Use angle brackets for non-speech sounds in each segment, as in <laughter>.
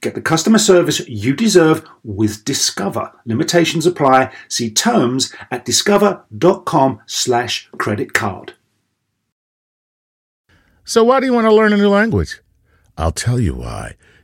Get the customer service you deserve with Discover. Limitations apply. See terms at discover.com slash credit card. So why do you want to learn a new language? I'll tell you why.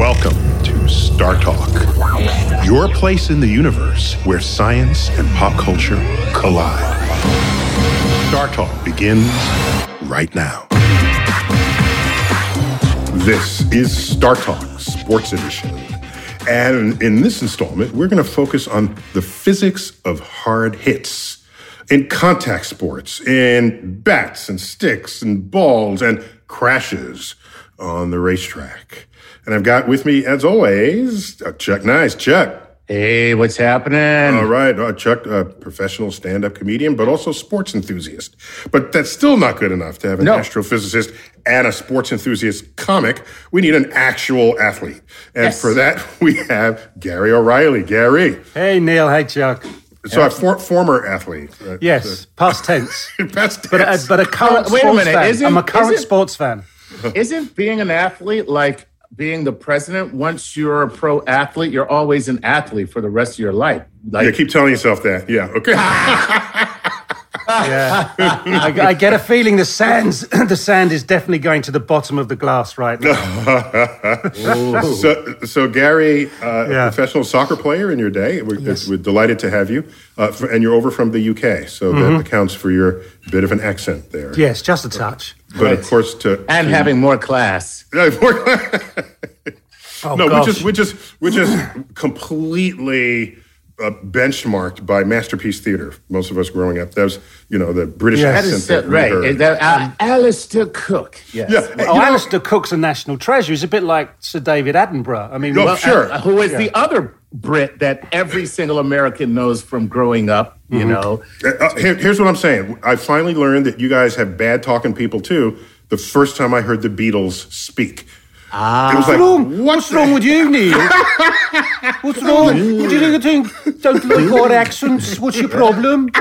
Welcome to StarTalk, your place in the universe where science and pop culture collide. StarTalk begins right now. This is StarTalk Sports Edition. And in this installment, we're going to focus on the physics of hard hits in contact sports, in bats and sticks and balls and crashes on the racetrack. And I've got with me, as always, uh, Chuck Nice. Chuck. Hey, what's happening? All right, uh, Chuck, a professional stand-up comedian, but also sports enthusiast. But that's still not good enough to have an No. astrophysicist and a sports enthusiast comic. We need an actual athlete, and Yes. for that <laughs> we have Gary O'Reilly. Gary, Hey Neil, hey Chuck. so a for, former athlete. uh, Yes, past tense, <laughs> uh, best but a, but a current Wait a minute, fan. isn't- I'm a current sports fan. <laughs> Isn't being an athlete like being the president? Once you're a pro athlete, you're always an athlete for the rest of your life. Like, yeah, keep telling yourself that. Yeah, okay. <laughs> Yeah, I, I get a feeling the sands, <clears throat> the sand is definitely going to the bottom of the glass right now. <laughs> so, so Gary, uh, Yeah. professional soccer player in your day. We're, we're delighted to have you, uh, f- and you're over from the UK, so Mm-hmm. that accounts for your bit of an accent there. Yes, just a touch. But of course, to and to- having more class. <laughs> Oh, no, gosh. which is which is which is completely uh, benchmarked by Masterpiece Theater. Most of us growing up, that was you know the British Yes. Accent is that we right. heard. That, uh, Alistair Cooke. Yes. yeah, Oh, know- Alistair Cooke's a national treasure. He's a bit like Sir David Attenborough. I mean, No, well, sure. Uh, who is the other Brit that every single American knows from growing up? You know, Uh, uh, here- here's what I'm saying. I finally learned that you guys have bad talking people too. The first time I heard the Beatles speak, ah, it was like, What's wrong? what What's wrong with you, Neil? What's wrong? What do you think? Don't like our accents? What's your problem? <laughs>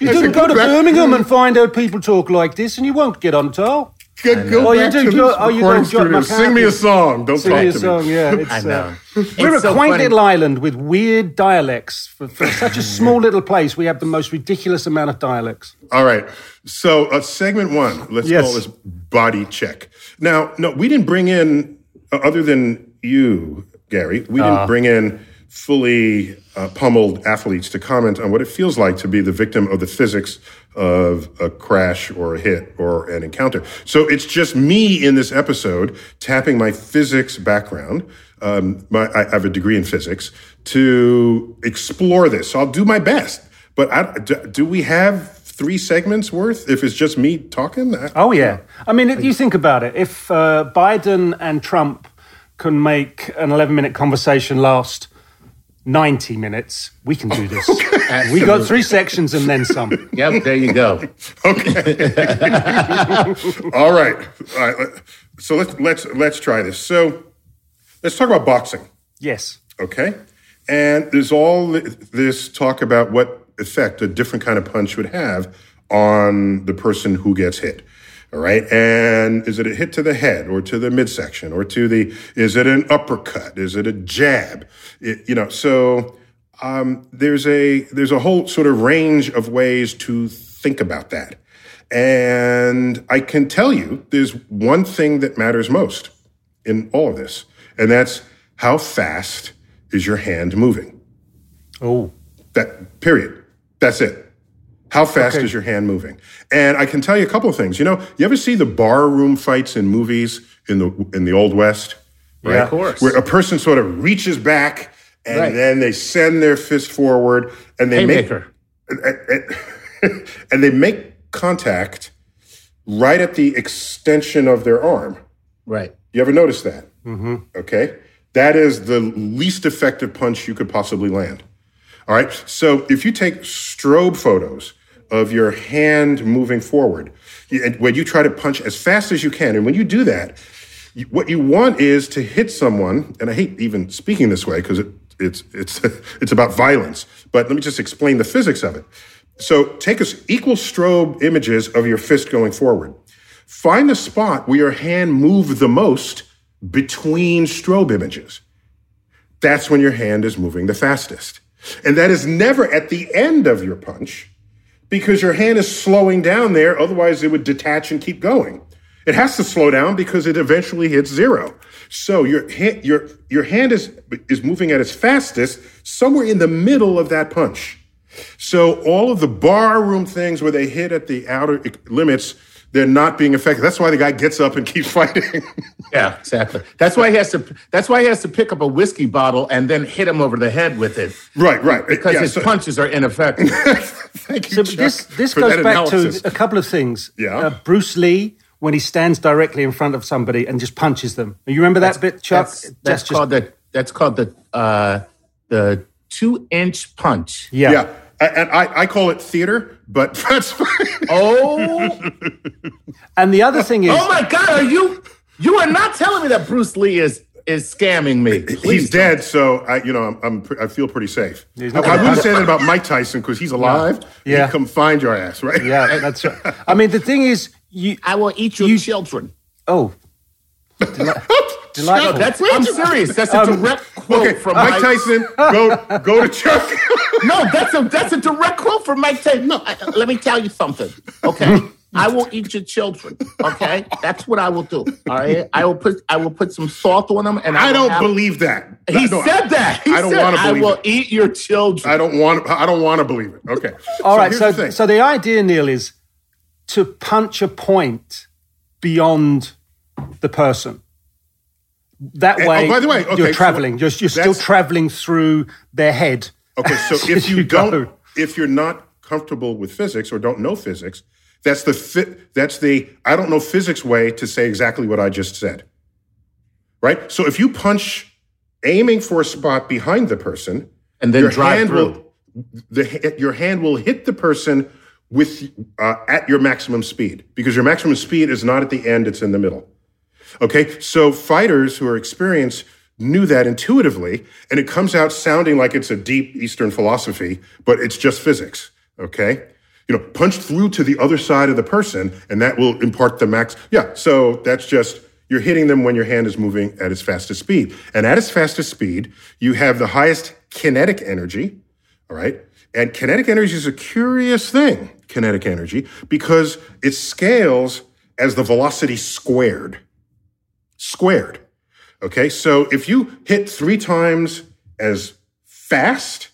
You didn't go to Birmingham and find out people talk like this, and you won't get on top. Go, go Oh, you back do to jo- this oh, recording studio. Sing me a song. Don't Sing talk me a to song, me. yeah. It's, <laughs> I know. Uh, we're It's a so quaint funny. little island with weird dialects. For, for such a small little place, we have the most ridiculous amount of dialects. All right. So, uh, segment one, let's Yes. call this body check. Now, no, we didn't bring in, uh, other than you, Gary, we Uh. didn't bring in fully uh, pummeled athletes to comment on what it feels like to be the victim of the physics of a crash or a hit or an encounter. So it's just me in this episode tapping my physics background. Um, my, I have a degree in physics to explore this. So I'll do my best. But I, do, do we have three segments worth if it's just me talking? I- Oh yeah, I mean, if you think about it. If uh, Biden and Trump can make an 11-minute conversation last 90 minutes. We can do <laughs> this. we got three sections and then some. Yep, there you go. <laughs> <laughs> All right. All right. So let's let's let's try this. So let's talk about boxing. Yes. Okay. And there's all this talk about what effect a different kind of punch would have on the person who gets hit. All right. And is it a hit to the head or to the midsection or to the, is it an uppercut? Is it a jab? It, you know, so um, there's a, there's a whole sort of range of ways to think about that. And I can tell you there's one thing that matters most in all of this, and that's how fast is your hand moving? Oh. That period. That's it. How fast Okay. is your hand moving? And I can tell you a couple of things. You know, you ever see the barroom fights in movies in the in the old west? Yeah. Of course. Where a person sort of reaches back and Right. then they send their fist forward and they Haymaker. make <laughs> and they make contact right at the extension of their arm. Right. You ever notice that? Mm-hmm. Okay. That is the least effective punch you could possibly land. All right. So if you take strobe photos of your hand moving forward, when you try to punch as fast as you can, and when you do that, what you want is to hit someone. And I hate even speaking this way because it, it's it's <laughs> it's about violence. But let me just explain the physics of it. So take us equal strobe images of your fist going forward. Find the spot where your hand moved the most between strobe images. That's when your hand is moving the fastest. And that is never at the end of your punch because your hand is slowing down there. Otherwise, it would detach and keep going. It has to slow down because it eventually hits zero. So your hand, your, your hand is, is moving at its fastest somewhere in the middle of that punch. So all of the bar room things where they hit at the outer limits, they're not being effective. That's why the guy gets up and keeps <laughs> fighting. Yeah, exactly. That's why he has to. That's why he has to pick up a whiskey bottle and then hit him over the head with it right, right. because Yeah, his so- punches are ineffective. <laughs> Thank you, So Chuck, this this for goes back analysis. to a couple of things. Yeah. Uh, Bruce Lee when he stands directly in front of somebody and just punches them. You remember that bit, Chuck? That's, that's just called the. That's called the uh, the two inch punch. yeah. Yeah. A- And I, I call it theater, but <laughs> that's fine. Oh, And the other thing is, oh my God! Are you? You are not telling me that Bruce Lee is is scamming me. He's Please don't. dead, so I, you know, I'm, I'm I feel pretty safe. I, not I gonna- wouldn't say that about Mike Tyson because he's alive. Yeah. He'd come find your ass, right? yeah, that's right. I mean, the thing is, you. I will eat your You- children. Oh, <laughs> deli- delightful. No, that's. I'm serious. That's a Um, direct quote Okay, from Mike Tyson, go go to Chuck. <laughs> No, that's a that's a direct quote from Mike Tyson. No, I, let me tell you something. Okay, <laughs> I will eat your children. Okay, that's what I will do. All right, I will put I will put some salt on them, and I, I don't have- believe that. He No, said that. He I don't wanna believe. I will it. eat your children. I don't want. I don't want to believe it. Okay. <laughs> All right, here's so the so the idea, Neil, is to punch a point beyond the person. That And- way, oh, by the way, okay, you're so traveling. You're, you're still traveling through their head. Okay, so <laughs> if you, go. don't, if you're not comfortable with physics or don't know physics, that's the fi- that's the I don't know physics way to say exactly what I just said. Right. So if you punch, aiming for a spot behind the person, And then your drive hand through. will the your hand will hit the person with uh, at your maximum speed because your maximum speed is not at the end; it's in the middle. Okay, so fighters who are experienced knew that intuitively, and it comes out sounding like it's a deep Eastern philosophy, but it's just physics. Okay, you know, punch through to the other side of the person, and that will impart the max. Yeah, so that's just you're hitting them when your hand is moving at its fastest speed, and at its fastest speed, you have the highest kinetic energy. All right. And kinetic energy is a curious thing, kinetic energy, because it scales as the velocity squared. Squared. Okay. So if you hit three times as fast,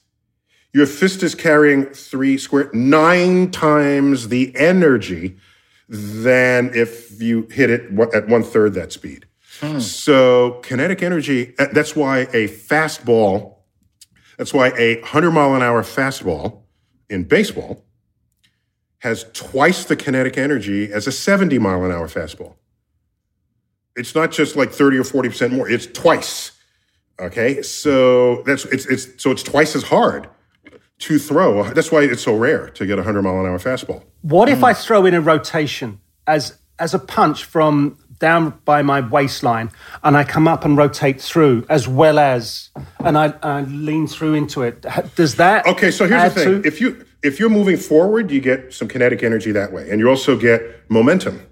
your fist is carrying three squared, nine times the energy than if you hit it at one third that speed. So kinetic energy, uh, that's why a fastball that's why a 100 mile an hour fastball in baseball has twice the kinetic energy as a 70 mile an hour fastball. It's not just like 30 or 40% more, it's twice. Okay, so that's it's it's so it's twice as hard to throw. That's why it's so rare to get a hundred mile an hour fastball. What if hmm. I throw in a rotation as as a punch from down by my waistline, and I come up and rotate through as well as, and I, I lean through into it? Does that Okay, so here's add the thing: to- if you if you're moving forward, you get some kinetic energy that way, and you also get momentum.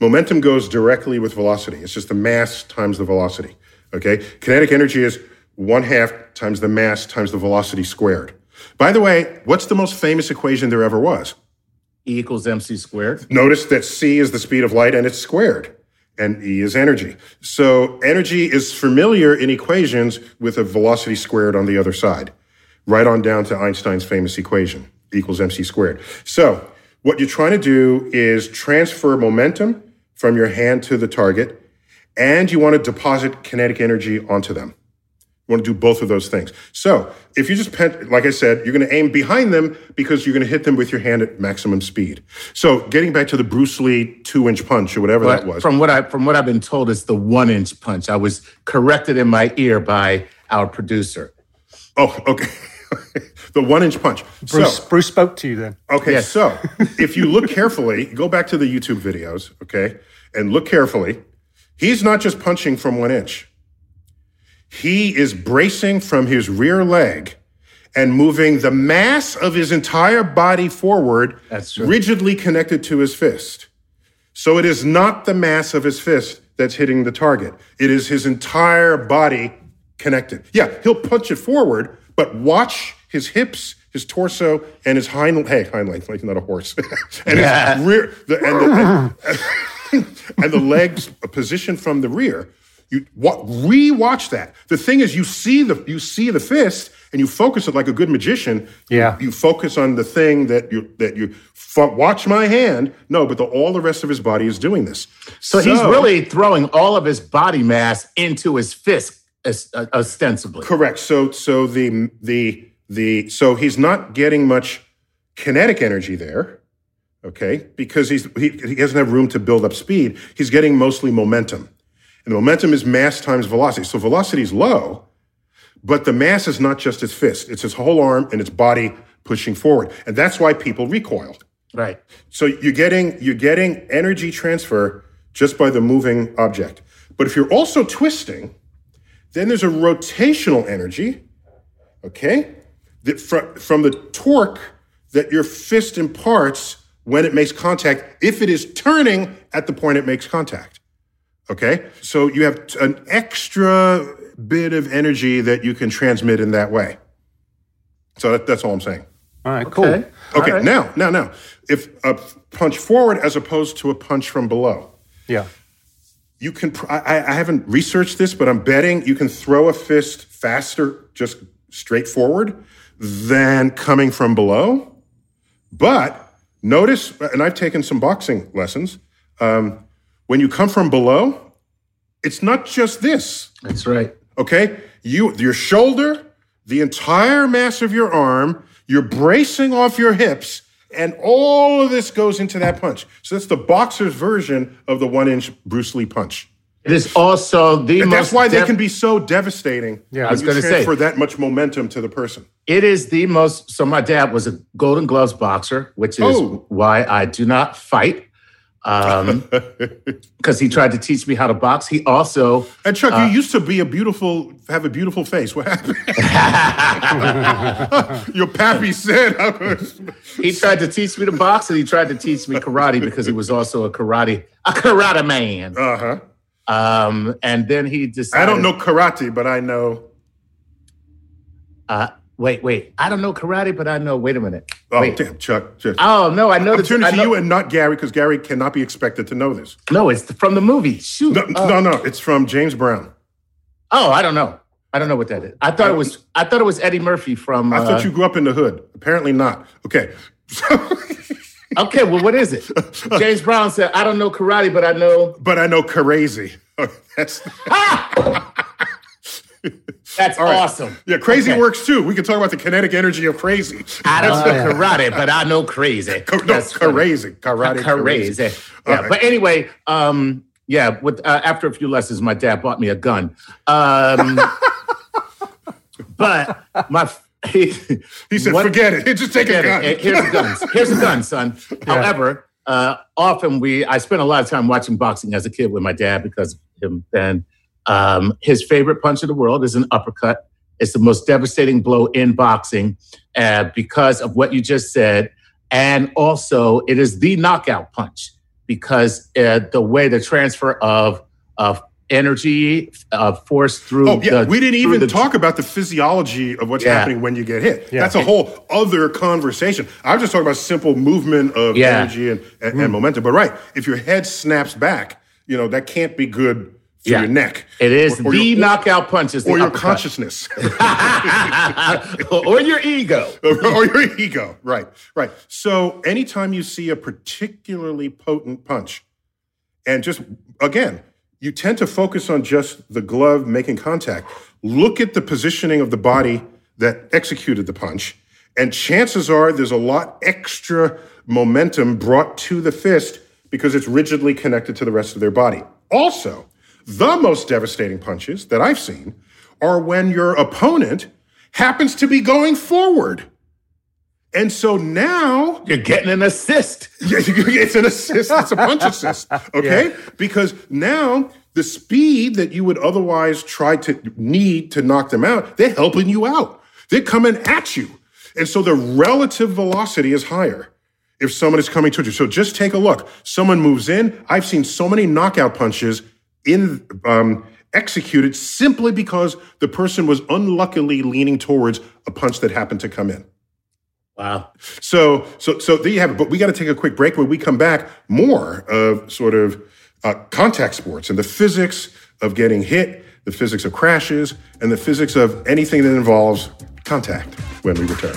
Momentum goes directly with velocity. It's just the mass times the velocity. Okay, kinetic energy is one half times the mass times the velocity squared. By the way, what's the most famous equation there ever was? E equals MC squared. Notice that c is the speed of light and it's squared, and e is energy. So energy is familiar in equations with a velocity squared on the other side, right on down to Einstein's famous equation, E equals mc squared. So what you're trying to do is transfer momentum from your hand to the target, and you want to deposit kinetic energy onto them. You want to do both of those things. So if you just, pen, like I said, you're going to aim behind them because you're going to hit them with your hand at maximum speed. So getting back to the Bruce Lee two inch punch or whatever that was. from what I from what I've been told, it's the one inch punch. I was corrected in my ear by our producer. oh, okay. <laughs> <laughs> the one inch punch. Bruce, so, Bruce spoke to you then. okay. Yes. So <laughs> if you look carefully, go back to the YouTube videos, okay, and look carefully. He's not just punching from one inch. He is bracing from his rear leg and moving the mass of his entire body forward, That's rigidly connected to his fist. So it is not the mass of his fist that's hitting the target. It is his entire body connected. Yeah, he'll punch it forward, but watch his hips, his torso, and his hind hey hind legs, like not a horse, <laughs> and his rear the, and, the, and, <laughs> and the legs positioned from the rear. You wa- re-watch that. The thing is, you see the you see the fist, and you focus it like a good magician. Yeah. You focus on the thing that you that you fo- watch my hand. No, but the, all the rest of his body is doing this. So, he's really throwing all of his body mass into his fist, Uh, ostensibly. correct. So so the the the so he's not getting much kinetic energy there. Okay, because he's he, he doesn't have room to build up speed. He's getting mostly momentum, and the momentum is mass times velocity. So velocity is low, but the mass is not just his fist; it's his whole arm and its body pushing forward, and that's why people recoil. Right. So you're getting you're getting energy transfer just by the moving object. But if you're also twisting, then there's a rotational energy, okay, that from, from the torque that your fist imparts when it makes contact, if it is turning at the point it makes contact. Okay, so you have t- an extra bit of energy that you can transmit in that way. So that, that's all I'm saying. All right, cool. Okay. Okay, All right. now, now, now, if a punch forward as opposed to a punch from below, Yeah. You can. pr- I, I haven't researched this, but I'm betting you can throw a fist faster, just straight forward, than coming from below. But notice, and I've taken some boxing lessons. Um, when you come from below, it's not just this. That's right. Okay, you your shoulder, the entire mass of your arm, you're bracing off your hips, and all of this goes into that punch. So that's the boxer's version of the one-inch Bruce Lee punch. It is also the And most. that's why they def- can be so devastating. Yeah, I when was gonna say. For that much momentum to the person. It is the most. So my dad was a Golden Gloves boxer, which is Oh. why I do not fight. Um, <laughs> because he tried to teach me how to box. He also And Chuck, Uh, you used to be a beautiful, have a beautiful face. What happened? <laughs> Your pappy said. he tried to teach me to box, and he tried to teach me karate because he was also a karate a karate man. uh huh. Um, and then he decided. I don't know karate, but I know. Uh, wait, wait. I don't know karate, but I know. Wait a minute. Oh, wait. damn, Chuck. Chuck. Oh no, I know. I'm this- I to know- you and not Gary because Gary cannot be expected to know this. No, it's from the movie. Shoot. No, Oh. no, no. It's from James Brown. Oh, I don't know. I don't know what that is. I thought it was. I thought it was Eddie Murphy from. I uh, thought you grew up in the hood. Apparently not. Okay. <laughs> Okay, well, what is it? James Brown said, "I don't know karate, but I know." but I know crazy. <laughs> That's <laughs> That's right. awesome. yeah. Crazy Okay. works too. We can talk about the kinetic energy of crazy. I don't know karate, but I know crazy. Co- <laughs> no, That's crazy. Karate. crazy. Crazy. Yeah, right. but anyway, um, yeah. With uh, after a few lessons, my dad bought me a gun. Um, <laughs> But my <laughs> he, he said, what, "Forget it. Just take a gun. It. Here's a gun. Here's a gun, son." Yeah. However, uh, often we I spent a lot of time watching boxing as a kid with my dad because of him. And um, his favorite punch in the world is an uppercut. It's the most devastating blow in boxing uh, because of what you just said, and also it is the knockout punch because uh, the way the transfer of of energy uh, force through. Oh yeah, the, we didn't even the, talk about the physiology of what's yeah. happening when you get hit. Yeah. That's a whole other conversation. I was just talking about simple movement of yeah. energy and, and, mm. and, momentum. But right, if your head snaps back, you know that can't be good. For your neck. It is or, or the your, knockout punches, or your consciousness, <laughs> or your ego, <laughs> or your ego. Right, right. So anytime you see a particularly potent punch, and just again, you tend to focus on just the glove making contact. Look at the positioning of the body that executed the punch, and chances are there's a lot extra momentum brought to the fist because it's rigidly connected to the rest of their body. Also, the most devastating punches that I've seen are when your opponent happens to be going forward. And so now you're getting an assist. <laughs> Yeah, it's an assist. It's a punch assist. <laughs> Okay. Yeah. Because now the speed that you would otherwise try to need to knock them out, they're helping you out. They're coming at you. And so the relative velocity is higher if someone is coming towards you. So just take a look. Someone moves in. I've seen so many knockout punches in um, executed simply because the person was unluckily leaning towards a punch that happened to come in. Wow. So, so, so there you have it. But we got to take a quick break. When we come back, more of sort of uh, contact sports and the physics of getting hit, the physics of crashes, and the physics of anything that involves contact when we return.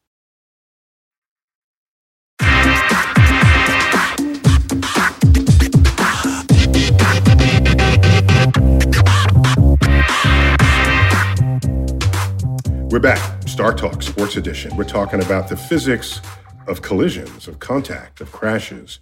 We're back. StarTalk Sports Edition. We're talking about the physics of collisions, of contact, of crashes.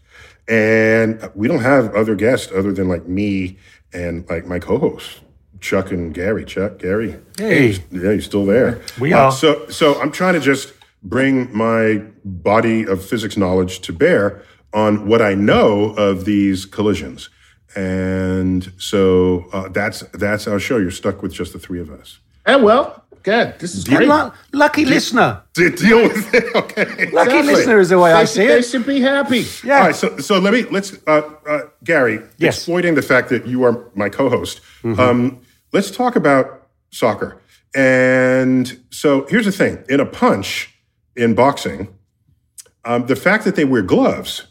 And we don't have other guests other than like me and like my co-hosts, Chuck and Gary. Chuck, Gary. Hey. Yeah, you're still there. We Uh, are. so, so I'm trying to just bring my body of physics knowledge to bear on what I know of these collisions. And so uh, that's that's our show. You're stuck with just the three of us. And well, good. This is great. luck. Lucky listener. Deal with it. Okay. Lucky Exactly. listener is the way They I should- see They should be happy. Yeah. All right, so so let me let's uh, uh, Gary, Yes. exploiting the fact that you are my co-host. Mm-hmm. Um, let's talk about soccer. And so here's the thing: in a punch in boxing, um, the fact that they wear gloves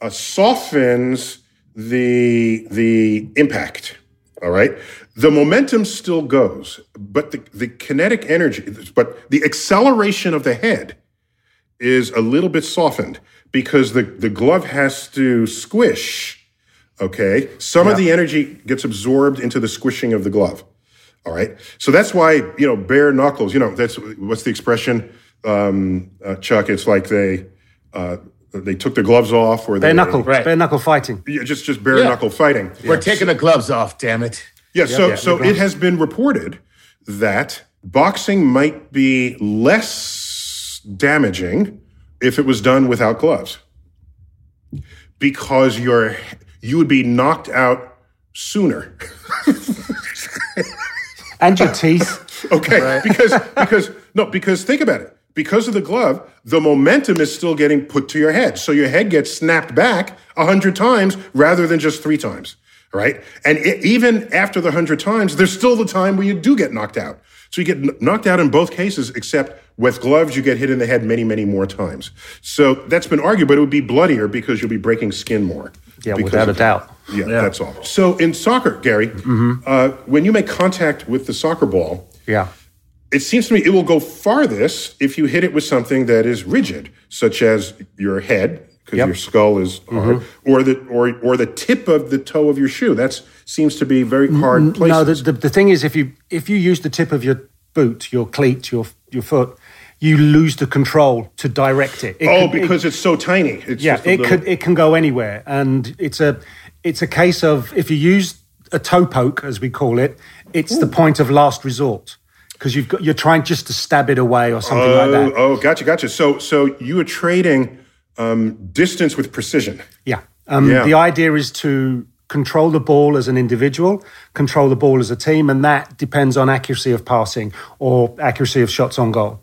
uh, softens the the impact. All right, the momentum still goes, but the, the kinetic energy, but the acceleration of the head is a little bit softened because the, the glove has to squish. Okay. Some of the energy gets absorbed into the squishing of the glove. All right. So that's why, you know, bare knuckles, you know, that's what's the expression, um, uh, Chuck? It's like they, uh, they took their gloves off or they, Bare knuckle. Right. Bare knuckle fighting. Yeah, just, just bare Yeah. knuckle fighting. We're taking the gloves off, damn it. Yeah, so so it has been reported that boxing might be less damaging if it was done without gloves. Because you're you would be knocked out sooner. <laughs> And your teeth. Okay, because because no, because think about it. Because of the glove, the momentum is still getting put to your head, so your head gets snapped back a hundred times rather than just three times, right? And it, even after the hundred times, there's still the time where you do get knocked out. So you get knocked out in both cases, except with gloves, you get hit in the head many, many more times. So that's been argued, but it would be bloodier because you'll be breaking skin more. Yeah, because without a doubt. yeah, that's all. So in soccer, Gary, uh, when you make contact with the soccer ball, Yeah. it seems to me it will go farthest if you hit it with something that is rigid, such as your head, because Yep. your skull is hard, mm-hmm. or the or or the tip of the toe of your shoe. That seems to be very hard places. No, the, the, the thing is, if you if you use the tip of your boot, your cleat, your your foot, you lose the control to direct it. It oh, could- it- because it's so tiny. It's yeah, it little- could it can go anywhere, and it's a it's a case of if you use a toe poke, as we call it, it's the point of last resort because you've got you're trying just to stab it away or something like Oh, that. oh, gotcha, gotcha. So so you are trading um, distance with precision. Yeah. Um, Yeah. The idea is to control the ball as an individual, control the ball as a team, and that depends on accuracy of passing or accuracy of shots on goal.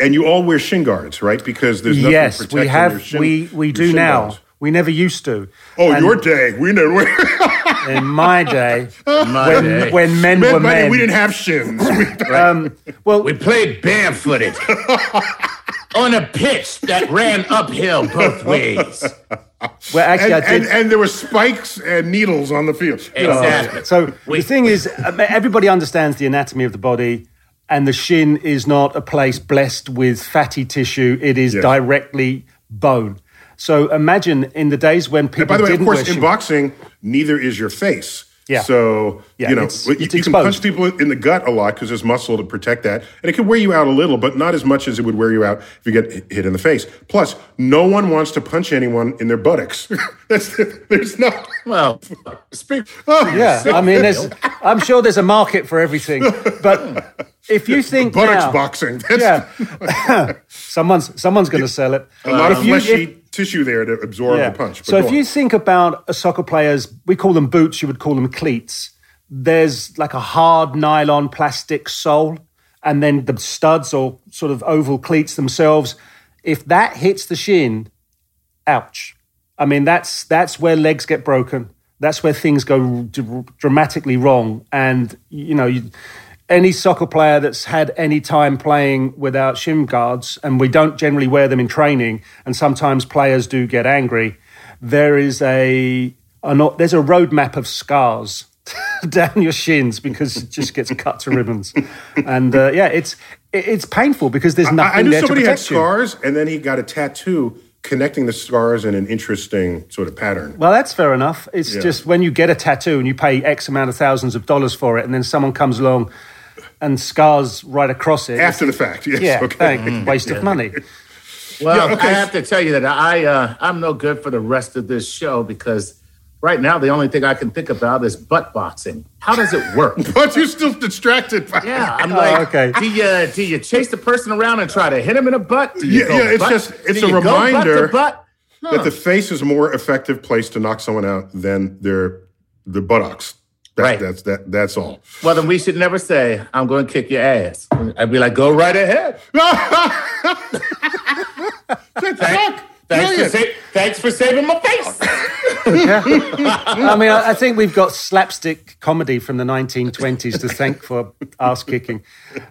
And you all wear shin guards, right? Because there's nothing yes, protecting we your have. shin- we we your do now. guards. We never used to. Oh, And your day, we never. <laughs> in my day, My when, day. when men were Men, buddy, men. we didn't have shins. <laughs> We- um, well, We played barefooted <laughs> on a pitch that ran uphill both ways. well, actually, and, I did. and, and there were spikes and needles on the field. Exactly. So We- the thing is, uh, everybody understands the anatomy of the body, and the shin is not a place blessed with fatty tissue. It is Yes. directly bone. So imagine in the days when people And by the way, of didn't course, in shin- boxing, neither is your face. Yeah. So Yeah, you know it's- you, it's you can punch people in the gut a lot because there's muscle to protect that, and it can wear you out a little, but not as much as it would wear you out if you get hit- hit in the face. Plus, no one wants to punch anyone in their buttocks. <laughs> That's there's no. <laughs> Well, speak. Oh, Yeah, I mean, there's, <laughs> I'm sure there's a market for everything, but if you think Buttocks now, boxing. That's yeah, someone's someone's going to sell it. a lot of If you- if- fleshy tissue there to absorb the punch. But So if you think about a soccer player's, we call them boots, you would call them cleats. There's like a hard nylon plastic sole, and then the studs or sort of oval cleats themselves. If that hits the shin, ouch. I mean, that's that's where legs get broken. That's where things go d- dramatically wrong. And you know, you, any soccer player that's had any time playing without shin guards, and we don't generally wear them in training, and sometimes players do get angry. There is a, a not, there's a roadmap of scars <laughs> down your shins because it just gets cut to ribbons. And uh, yeah, it's it's painful because there's nothing I, I knew there to somebody had protect you. scars, and then he got a tattoo connecting the scars in an interesting sort of pattern. Well, that's fair enough. It's Yeah. just when you get a tattoo and you pay X amount of thousands of dollars for it, and then someone comes along and scars right across it. After the fact, yes. yeah, okay. thank, waste of money. Well, Yeah, okay. I have to tell you that I uh, I'm no good for the rest of this show because right now the only thing I can think about is butt boxing. How does it work? <laughs> But you're still distracted. By Yeah, I'm like, okay. do you do you chase the person around and try to hit him in the butt? Do you Yeah, go yeah, it's butt- just- it's do a you go butt to reminder that the face is a more effective place to knock someone out than their the buttocks. That, Right. That's that. That's all. Well, then we should never say, "I'm going to kick your ass." I'd be like, "Go right ahead." <laughs> Thank- thanks, for sa- thanks for saving my face. <laughs> I mean, I, I think we've got slapstick comedy from the 1920s to thank for ass kicking.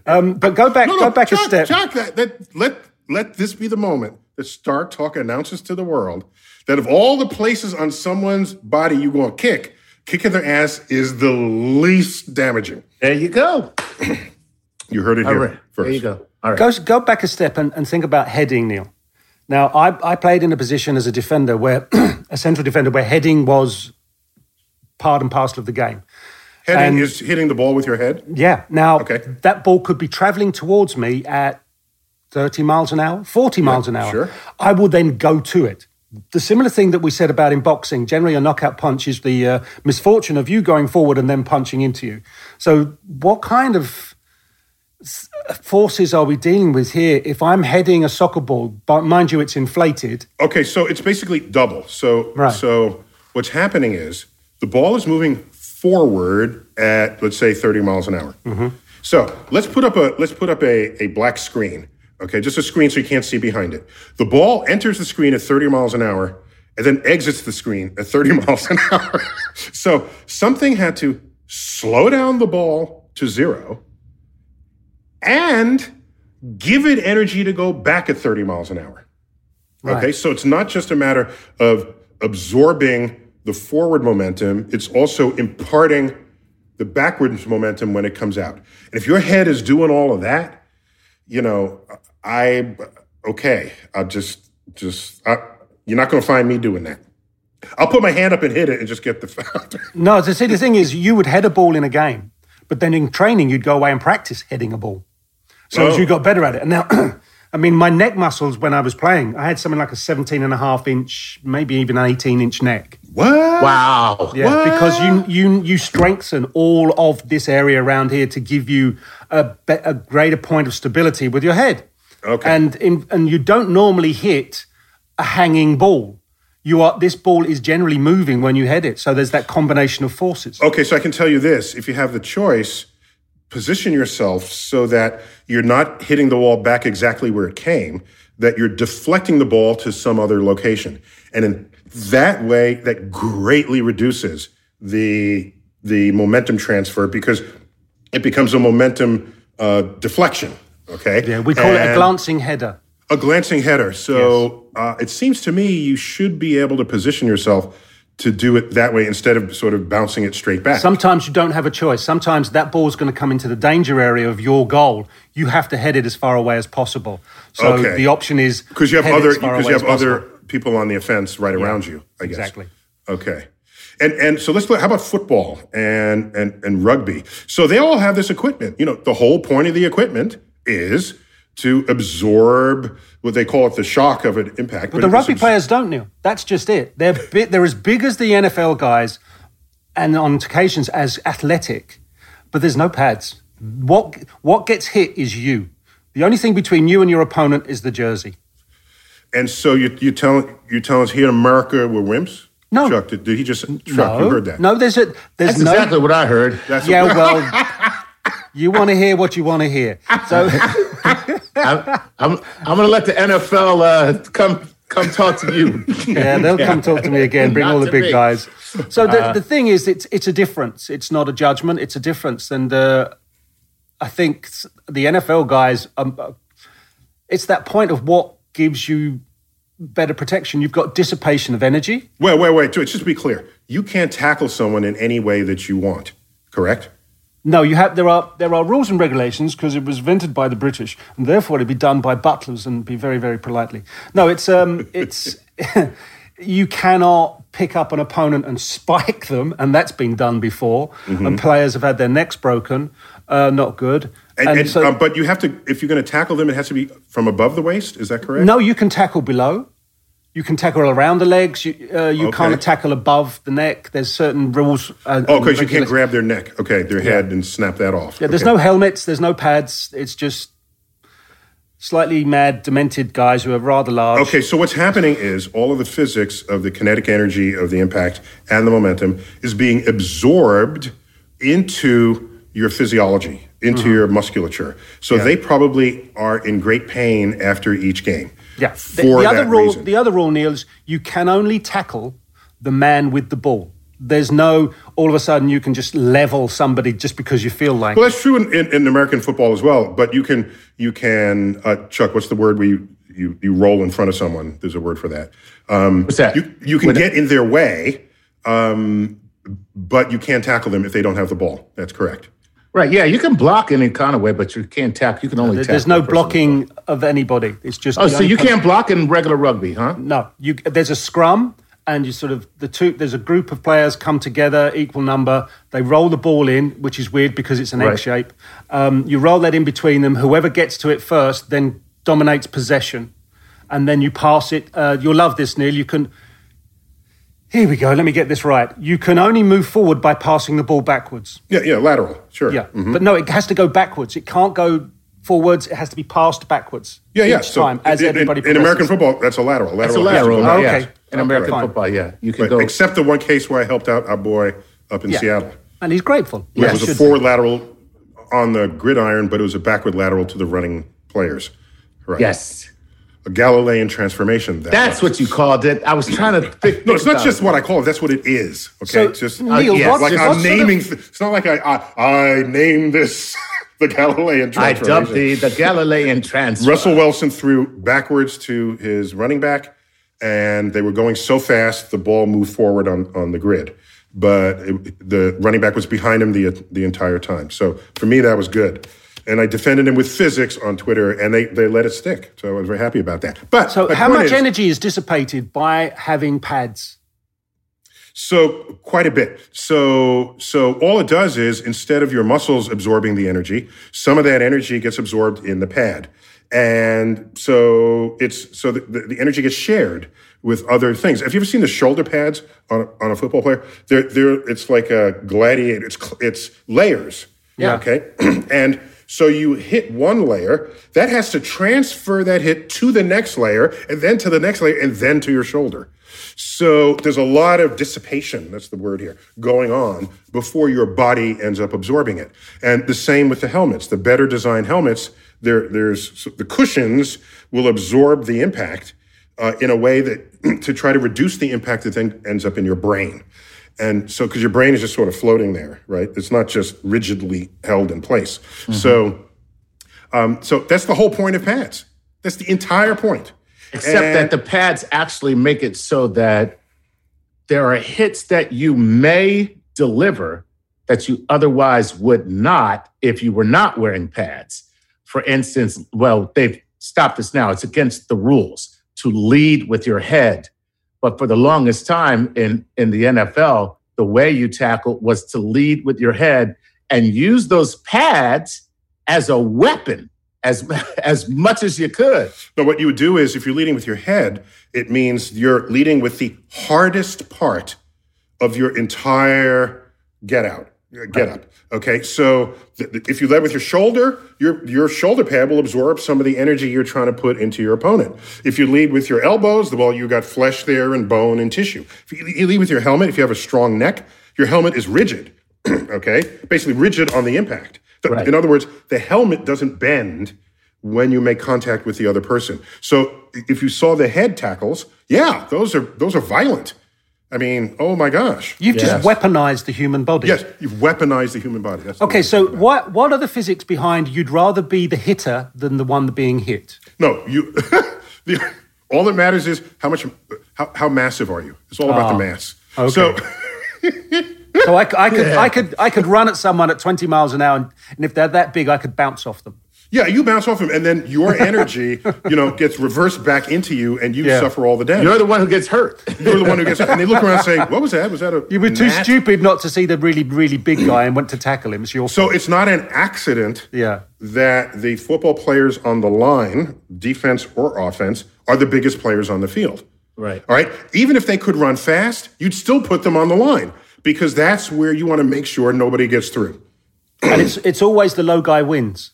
Um, but go back, No, go back Chuck, a step. Chuck, that, that, let let this be the moment that StarTalk announces to the world that of all the places on someone's body you're going to kick, kicking their ass is the least damaging. There you go. <clears throat> You heard it here right. first. There you go. All right. Go, go back a step and, and think about heading, Neil. Now, I, I played in a position as a defender where, <clears throat> a central defender, where heading was part and parcel of the game. Heading And- is hitting the ball with your head. Yeah. Now, Okay. that ball could be traveling towards me at 30 miles an hour, 40 miles an hour. sure. I will then go to it. The similar thing that we said about in boxing, generally a knockout punch is the uh, misfortune of you going forward and then punching into you. So, what kind of forces are we dealing with here? If I'm heading a soccer ball, but mind you, it's inflated. Okay, so it's basically double. So Right. so what's happening is the ball is moving forward at let's say 30 miles an hour. Mm-hmm. So let's put up a let's put up a, a black screen. Okay, just a screen so you can't see behind it. The ball enters the screen at 30 miles an hour and then exits the screen at 30 <laughs> miles an hour. so something had to slow down the ball to zero and give it energy to go back at 30 miles an hour. Okay, so it's not just a matter of absorbing the forward momentum, it's also imparting the backwards momentum when it comes out. And if your head is doing all of that, you know, I okay, I'll just just I, you're not going to find me doing that. I'll put my hand up and hit it and just get the foul. No, the, see, the thing is, you would head a ball in a game, but then in training, you'd go away and practice heading a ball. So as Oh. you got better at it. And now, <clears throat> I mean, my neck muscles when I was playing, I had something like a 17 and a half inch, maybe even an 18 inch neck. what? Wow. Yeah, because you you you strengthen all of this area around here to give you a, be- a greater point of stability with your head. Okay. And in, and you don't normally hit a hanging ball. You are this ball is generally moving when you head it. So there's that combination of forces. Okay, so I can tell you this: if you have the choice, position yourself so that you're not hitting the wall back exactly where it came, that you're deflecting the ball to some other location. And in that way, that greatly reduces the the momentum transfer because it becomes a momentum uh, deflection. Okay. Yeah, we call it a glancing header. a glancing header. So uh, it seems to me you should be able to position yourself to do it that way instead of sort of bouncing it straight back. Sometimes you don't have a choice. Sometimes that ball is going to come into the danger area of your goal. You have to head it as far away as possible. So Okay. the option is Because you have other because you have other people on the offense right around you. I guess exactly. Okay, and and so let's look. How about football and and and rugby? So they all have this equipment. You know, the whole point of the equipment is to absorb what they call it the shock of an impact. But the rugby players don't, Neil. That's just it. They're bi- they're as big as the NFL guys, and on occasions as athletic, but there's no pads. What what gets hit is you. The only thing between you and your opponent is the jersey. And so you you tell you tell us here in America we're wimps. No. Chuck, did, did he just Chuck? no, You heard that? no. There's a there's That's no. exactly what I heard. That's Yeah, well, you want to hear what you want to hear. So <laughs> I, I'm I'm going to let the NFL uh, come come talk to you. <laughs> yeah, they'll come talk to me again. Bring all the big me. guys. So the, the thing is, it's it's a difference. It's not a judgment. It's a difference, and uh, I think the NFL guys. Um, uh, it's that point of what gives you better protection. You've got dissipation of energy. Wait, wait, wait. Just to be clear, you can't tackle someone in any way that you want. Correct? No, you have there are there are rules and regulations because it was invented by the British, and therefore it'd be done by butlers and be very very politely. No, it's um <laughs> it's <laughs> you cannot pick up an opponent and spike them, and that's been done before. And players have had their necks broken, uh, not good. And, And and, so- um, but you have to, if you're going to tackle them, it has to be from above the waist. Is that correct? No, you can tackle below. You can tackle around the legs. You, uh, you Okay. can't tackle above the neck. There's certain rules. Uh, Oh, because you can't grab their neck. Okay, their head and snap that off. Yeah, there's Okay. no helmets. There's no pads. It's just slightly mad, demented guys who are rather large. Okay, so what's happening is all of the physics of the kinetic energy of the impact and the momentum is being absorbed into your physiology, into Mm-hmm. your musculature. So they probably are in great pain after each game. Yeah. The, For the that other rule, reason. the other rule, Neil, is you can only tackle the man with the ball. There's no all of a sudden you can just level somebody just because you feel like. Well, that's true in, in, in American football as well. But you can you can uh, Chuck. What's the word where you, you you roll in front of someone? There's a word for that. Um, What's that? You you can What- get in their way, um, but you can't tackle them if they don't have the ball. That's correct. Right. Yeah, you can block in any kind of way, but you can't tackle. You can only. There- tackle There's no blocking of anybody. It's just Oh, so you can't block in regular rugby, huh? No, you. There's a scrum, and you sort of the two. There's a group of players come together, equal number. They roll the ball in, which is weird because it's an egg shape. Um, you roll that in between them. Whoever gets to it first then dominates possession, and then you pass it. Uh, you'll love this, Neil. You can. Here we go. Let me get this right. You can only move forward by passing the ball backwards. Yeah, yeah, lateral. Sure. Yeah, Mhm. but no, it has to go backwards. It can't go forwards. It has to be passed backwards. Yeah, yeah. Each So time, as in, in- everybody. in American football, that's a lateral. lateral It's a has to lateral. Oh, okay. yeah. In American Fine. football, yeah, you can But go. except the one case where I helped out our boy up in Yeah. Seattle. and he's grateful. It Yes. was a Should forward lateral on the gridiron, but it was a backward lateral to the running players. Right. yes, A Galilean transformation. that that's was. what you called it. I was trying to think. No, it's not just it. what I call it. That's what it is. Okay, So, it's just Neil, yes. like I'm sort of- naming. it's not like I I, I named this <laughs> the Galilean I dubbed the the Galilean <laughs> transfer. Russell Wilson threw backwards to his running back, and they were going so fast the ball moved forward on, on the grid. But it, the running back was behind him the the entire time. So for me, that was good. And I defended him with physics on Twitter, and they, they let it stick. So I was very happy about that. But So, how much is- energy is dissipated by having pads? So quite a bit. So so all it does is instead of your muscles absorbing the energy, some of that energy gets absorbed in the pad, and so it's so the, the, energy gets shared with other things. Have you ever seen the shoulder pads on a, on a football player? They're they're it's like a gladiator. It's it's layers. Yeah. Okay. <clears throat> and so you hit one layer, that has to transfer that hit to the next layer, and then to the next layer, and then to your shoulder. So there's a lot of dissipation, that's the word here, going on before your body ends up absorbing it. And the same with the helmets. The better designed helmets, there, there's the cushions will absorb the impact uh, in a way that <clears throat> to try to reduce the impact that then ends up in your brain. And so, because your brain is just sort of floating there, right? It's not just rigidly held in place. So, um, so that's the whole point of pads. That's the entire point. Except And- that the pads actually make it so that there are hits that you may deliver that you otherwise would not if you were not wearing pads. For instance, well, they've stopped this now. It's against the rules to lead with your head. But for the longest time in, in the NFL, the way you tackle was to lead with your head and use those pads as a weapon as, <laughs> as much as you could. No, what you would do is if you're leading with your head, it means you're leading with the hardest part of your entire get out, Uh, get up. Okay, so th- th- if you lead with your shoulder, your your shoulder pad will absorb some of the energy you're trying to put into your opponent. If you lead with your elbows, well, you got flesh there and bone and tissue. If you, you lead with your helmet, if you have a strong neck, your helmet is rigid. <clears throat> okay, basically rigid on the impact. The- Right. In other words, the helmet doesn't bend when you make contact with the other person. So if you saw the head tackles, yeah, those are those are violent. I mean, oh my gosh. You've Yes. just weaponized the human body. Yes, you've weaponized the human body. That's Okay, so what what are the physics behind you'd rather be the hitter than the one being hit? no, you. <laughs> the, all that matters is how much, how, how massive are you? It's all about the ah, mass. okay. So So I, c- I could I <laughs> could I could run at someone at 20 miles an hour, and, and if they're that big, I could bounce off them. Yeah, you bounce off him, and then your <laughs> energy, you know, gets reversed back into you, and you Yeah. suffer all the damage. You're the one who gets hurt. You're the one who gets, hurt. and they look around and say, "What was that? Was that a?" You were too stupid not to see the really, really big guy and went to tackle him. It's your So it's not an accident Yeah. that the football players on the line, defense or offense, are the biggest players on the field. Right. All right. Even if they could run fast, you'd still put them on the line because that's where you want to make sure nobody gets through. and it's it's always the low guy wins.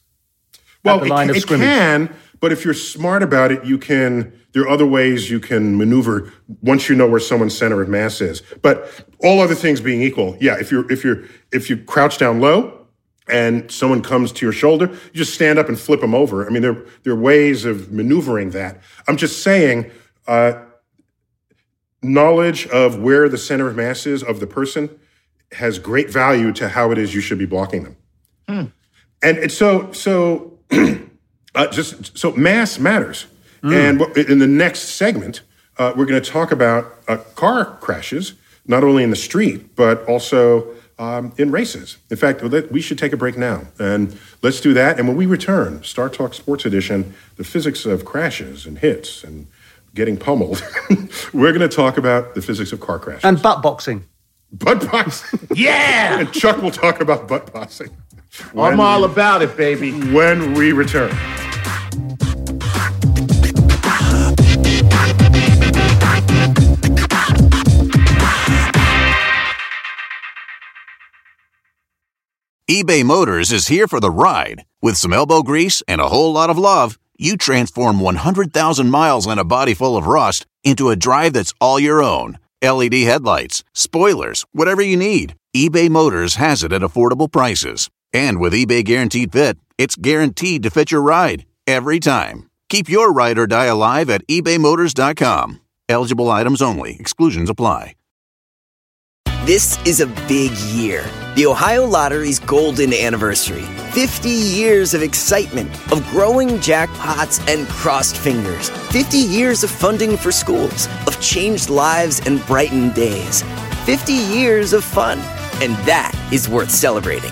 Well, the it, line of it can, but if you're smart about it, you can. There are other ways you can maneuver once you know where someone's center of mass is. But all other things being equal, yeah. If you're if you're if you crouch down low and someone comes to your shoulder, you just stand up and flip them over. I mean, there there are ways of maneuvering that. I'm just saying. Uh, knowledge of where the center of mass is of the person has great value to how it is you should be blocking them. And it's so so <clears throat> uh, just so mass matters. And what- in the next segment, uh, we're going to talk about uh, car crashes, not only in the street but also um, in races. In fact, we should take a break now, and let's do that. And when we return, StarTalk Sports Edition, the physics of crashes and hits and getting pummeled. <laughs> we're going to talk about the physics of car crashes And butt boxing. butt boxing. <laughs> Yeah. and Chuck will talk about butt boxing. I'm all about it, baby. when we return. eBay Motors is here for the ride. With some elbow grease and a whole lot of love, you transform 100,000 miles and a body full of rust into a drive that's all your own. LED headlights, spoilers, whatever you need, eBay Motors has it at affordable prices. And with eBay Guaranteed Fit, it's guaranteed to fit your ride every time. Keep your ride or die alive at ebaymotors.com. Eligible items only, exclusions apply. This is a big year. The Ohio Lottery's golden anniversary. 50 years of excitement, of growing jackpots and crossed fingers. 50 years of funding for schools, of changed lives and brightened days. 50 years of fun. And that is worth celebrating.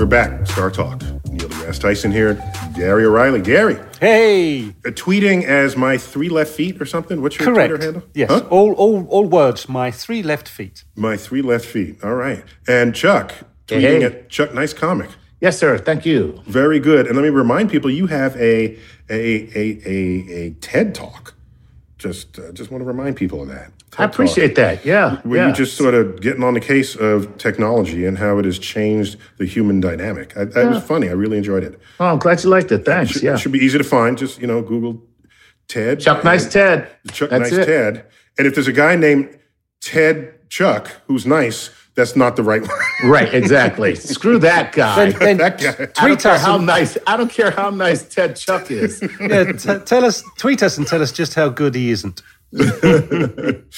We're back. StarTalk. Neil deGrasse Tyson here. Gary O'Reilly. Gary, Hey, uh, tweeting as my three left feet or something. What's your correct. Twitter handle? Yes, Huh? all, all, all words. My three left feet. My three left feet. All right. And Chuck, tweeting Hey. at Chuck Nice Comic. Yes, sir. Thank you. Very good. And let me remind people, you have a a a a, a TED talk. Just uh, just want to remind people of that. I appreciate that. Yeah. Where yeah. you just sort of getting on the case of technology and how it has changed the human dynamic. I, that was funny. I really enjoyed it. Oh, I'm glad you liked it. Thanks. Should, yeah. It should be easy to find. Just you know, Google TED. Chuck Nice Ted. Chuck That's Nice it. Ted. And if there's a guy named Ted Chuck who's nice, that's not the right <laughs> one. Right, exactly. Screw that guy. Then, then that guy. Tweet us. how and- <laughs> nice. I don't care how nice Ted Chuck is. yeah, t- tell us, tweet us, and tell us just how good he isn't. <laughs>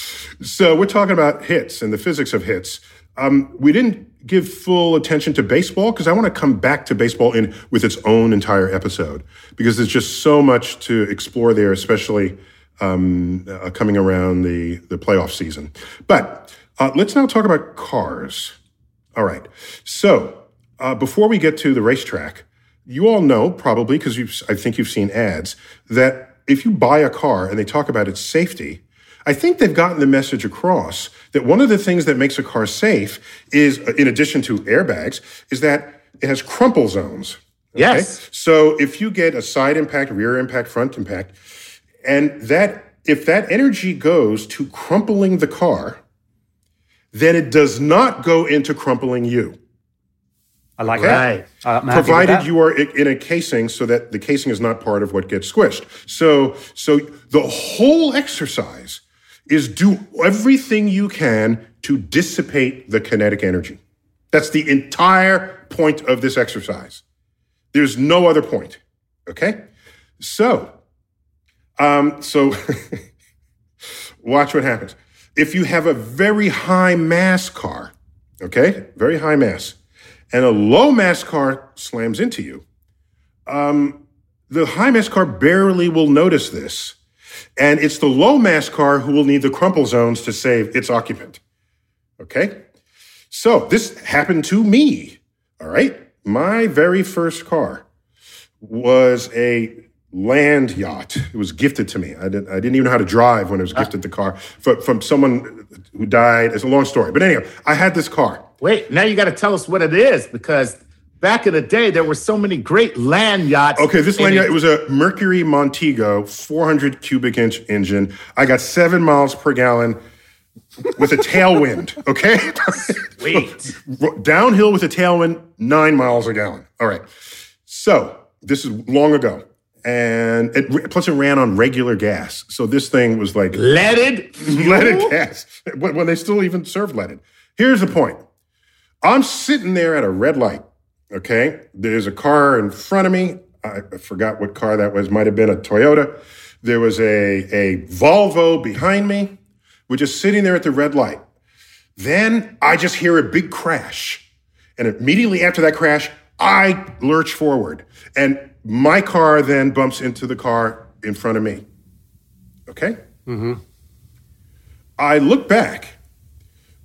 So we're talking about hits and the physics of hits. Um, we didn't give full attention to baseball because I want to come back to baseball in with its own entire episode because there's just so much to explore there, especially um, uh, coming around the the playoff season. But uh, let's now talk about cars. All right. So uh, before we get to the racetrack, you all know probably because I think you've seen ads that if you buy a car and they talk about its safety, I think they've gotten the message across that one of the things that makes a car safe is, uh, in addition to airbags, is that it has crumple zones. Yes. So if you get a side impact, rear impact, front impact, and that if that energy goes to crumpling the car, then it does not go into crumpling you. I like Right. that. Uh, with provided that. you are in a casing so that the casing is not part of what gets squished. So, so the whole exercise is do everything you can to dissipate the kinetic energy. That's the entire point of this exercise. There's no other point. Okay? So, um, so <laughs> watch what happens. If you have a very high mass car, okay, very high mass, and a low mass car slams into you, um, the high mass car barely will notice this. And it's the low mass car who will need the crumple zones to save its occupant. Okay? So this happened to me. All right? My very first car was a land yacht. It was gifted to me. I didn't, I didn't even know how to drive when it was gifted the car from, from someone who died. It's a long story. But anyway, I had this car. Wait, now you got to tell us what it is because back in the day there were so many great land yachts. Okay, this land yacht, it was a Mercury Montego, 400 cubic inch engine. I got seven miles per gallon with a tailwind, <laughs> okay? Sweet. <laughs> Downhill with a tailwind, nine miles a gallon. All right. So this is long ago. And it, plus it ran on regular gas. So this thing was like leaded, <laughs> leaded gas when they still even served leaded. Here's the point. I'm sitting there at a red light. Okay. There's a car in front of me. I, forgot what car that was. Might have been a Toyota. There was a, a Volvo behind me. We're just sitting there at the red light. Then I just hear a big crash. And immediately after that crash, I lurch forward. And my car then bumps into the car in front of me. Okay? Mm-hmm. I look back.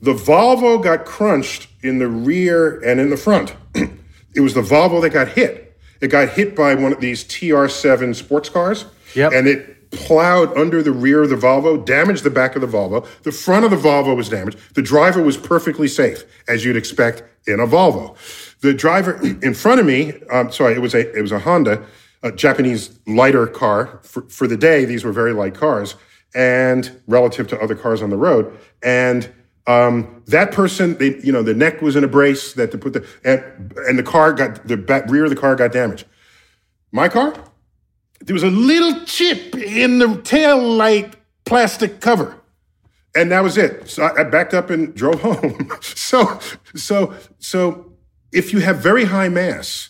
The Volvo got crunched in the rear and in the front. <clears throat> it was the Volvo that got hit. It got hit by one of these TR7 sports cars. Yep. And it plowed under the rear of the Volvo, damaged the back of the Volvo. The front of the Volvo was damaged. The driver was perfectly safe, as you'd expect in a Volvo. The driver <clears throat> in front of me, um, sorry, it was a it was a Honda, a Japanese lighter car. For, for the day, these were very light cars, and relative to other cars on the road. And um, that person, they, you know, the neck was in a brace that to put the and, and the car got the back, rear of the car got damaged. My car, there was a little chip in the tail light plastic cover. And that was it. So I I backed up and drove <laughs> home. so, so, so if you have very high mass,